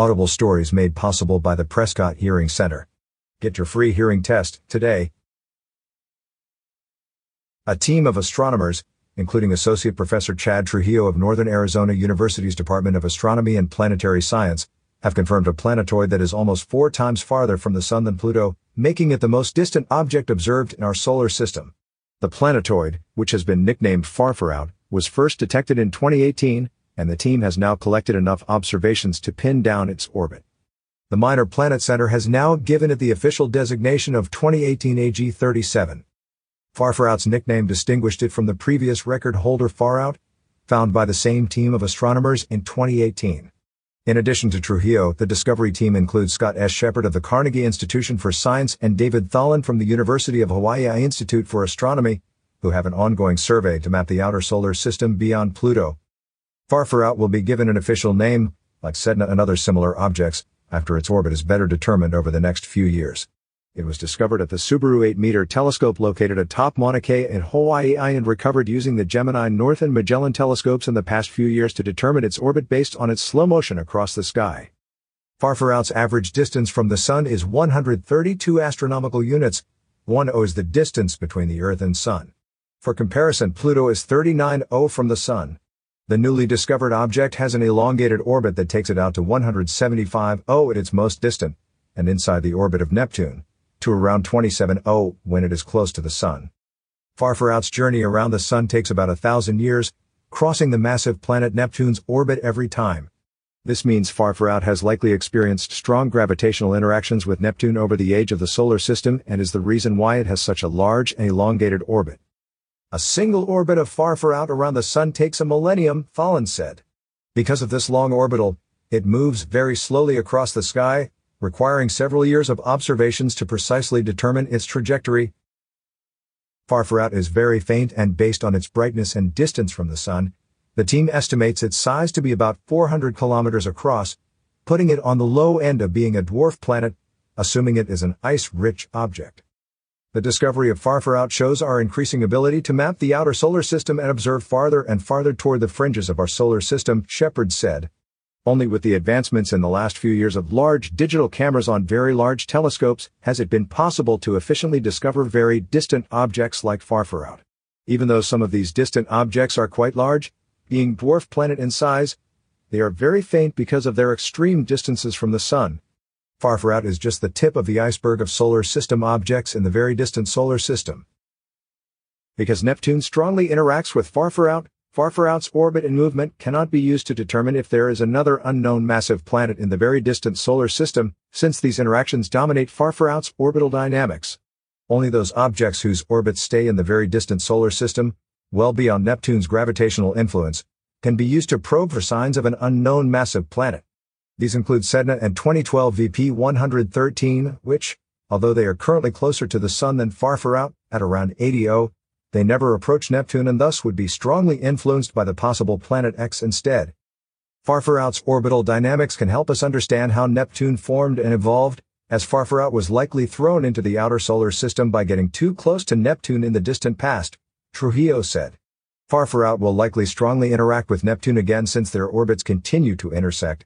Audible stories made possible by the Prescott Hearing Center. Get your free hearing test today. A team of astronomers, including Associate Professor Chad Trujillo of Northern Arizona University's Department of Astronomy and Planetary Science, have confirmed a planetoid that is almost four times farther from the Sun than Pluto, making it the most distant object observed in our solar system. The planetoid, which has been nicknamed Farfarout, was first detected in 2018, and the team has now collected enough observations to pin down its orbit. The Minor Planet Center has now given it the official designation of 2018 AG37. Farfarout's nickname distinguished it from the previous record holder Farout, found by the same team of astronomers in 2018. In addition to Trujillo, the discovery team includes Scott S. Sheppard of the Carnegie Institution for Science and David Tholen from the University of Hawaii Institute for Astronomy, who have an ongoing survey to map the outer solar system beyond Pluto. Farfarout will be given an official name, like Sedna and other similar objects, after its orbit is better determined over the next few years. It was discovered at the Subaru 8-meter telescope located atop Mauna Kea in Hawaii and recovered using the Gemini North and Magellan telescopes in the past few years to determine its orbit based on its slow motion across the sky. Farfarout's average distance from the Sun is 132 astronomical units. 1O is the distance between the Earth and Sun. For comparison, Pluto is 39O from the Sun. The newly discovered object has an elongated orbit that takes it out to 175O at its most distant, and inside the orbit of Neptune to around 27.0 when it is close to the Sun. Farfarout's journey around the Sun takes about a thousand years, crossing the massive planet Neptune's orbit every time. This means Farfarout has likely experienced strong gravitational interactions with Neptune over the age of the solar system and is the reason why it has such a large and elongated orbit. A single orbit of Farfarout around the Sun takes a millennium, Tholen said. Because of this long orbital, it moves very slowly across the sky, requiring several years of observations to precisely determine its trajectory. Farfarout is very faint and based on its brightness and distance from the Sun, the team estimates its size to be about 400 kilometers across, putting it on the low end of being a dwarf planet, assuming it is an ice-rich object. The discovery of Farfarout shows our increasing ability to map the outer solar system and observe farther and farther toward the fringes of our solar system, Sheppard said. Only with the advancements in the last few years of large digital cameras on very large telescopes has it been possible to efficiently discover very distant objects like Farfarout. Even though some of these distant objects are quite large, being dwarf planet in size, they are very faint because of their extreme distances from the Sun. Farfarout is just the tip of the iceberg of solar system objects in the very distant solar system. Because Neptune strongly interacts with Farfarout, Farfarout's orbit and movement cannot be used to determine if there is another unknown massive planet in the very distant solar system, since these interactions dominate Farfarout's orbital dynamics. Only those objects whose orbits stay in the very distant solar system, well beyond Neptune's gravitational influence, can be used to probe for signs of an unknown massive planet. These include Sedna and 2012 VP 113, which, although they are currently closer to the Sun than Farfarout, at around 80 they never approach Neptune and thus would be strongly influenced by the possible planet X instead. Farfarout's orbital dynamics can help us understand how Neptune formed and evolved, as Farfarout was likely thrown into the outer solar system by getting too close to Neptune in the distant past, Trujillo said. Farfarout will likely strongly interact with Neptune again since their orbits continue to intersect,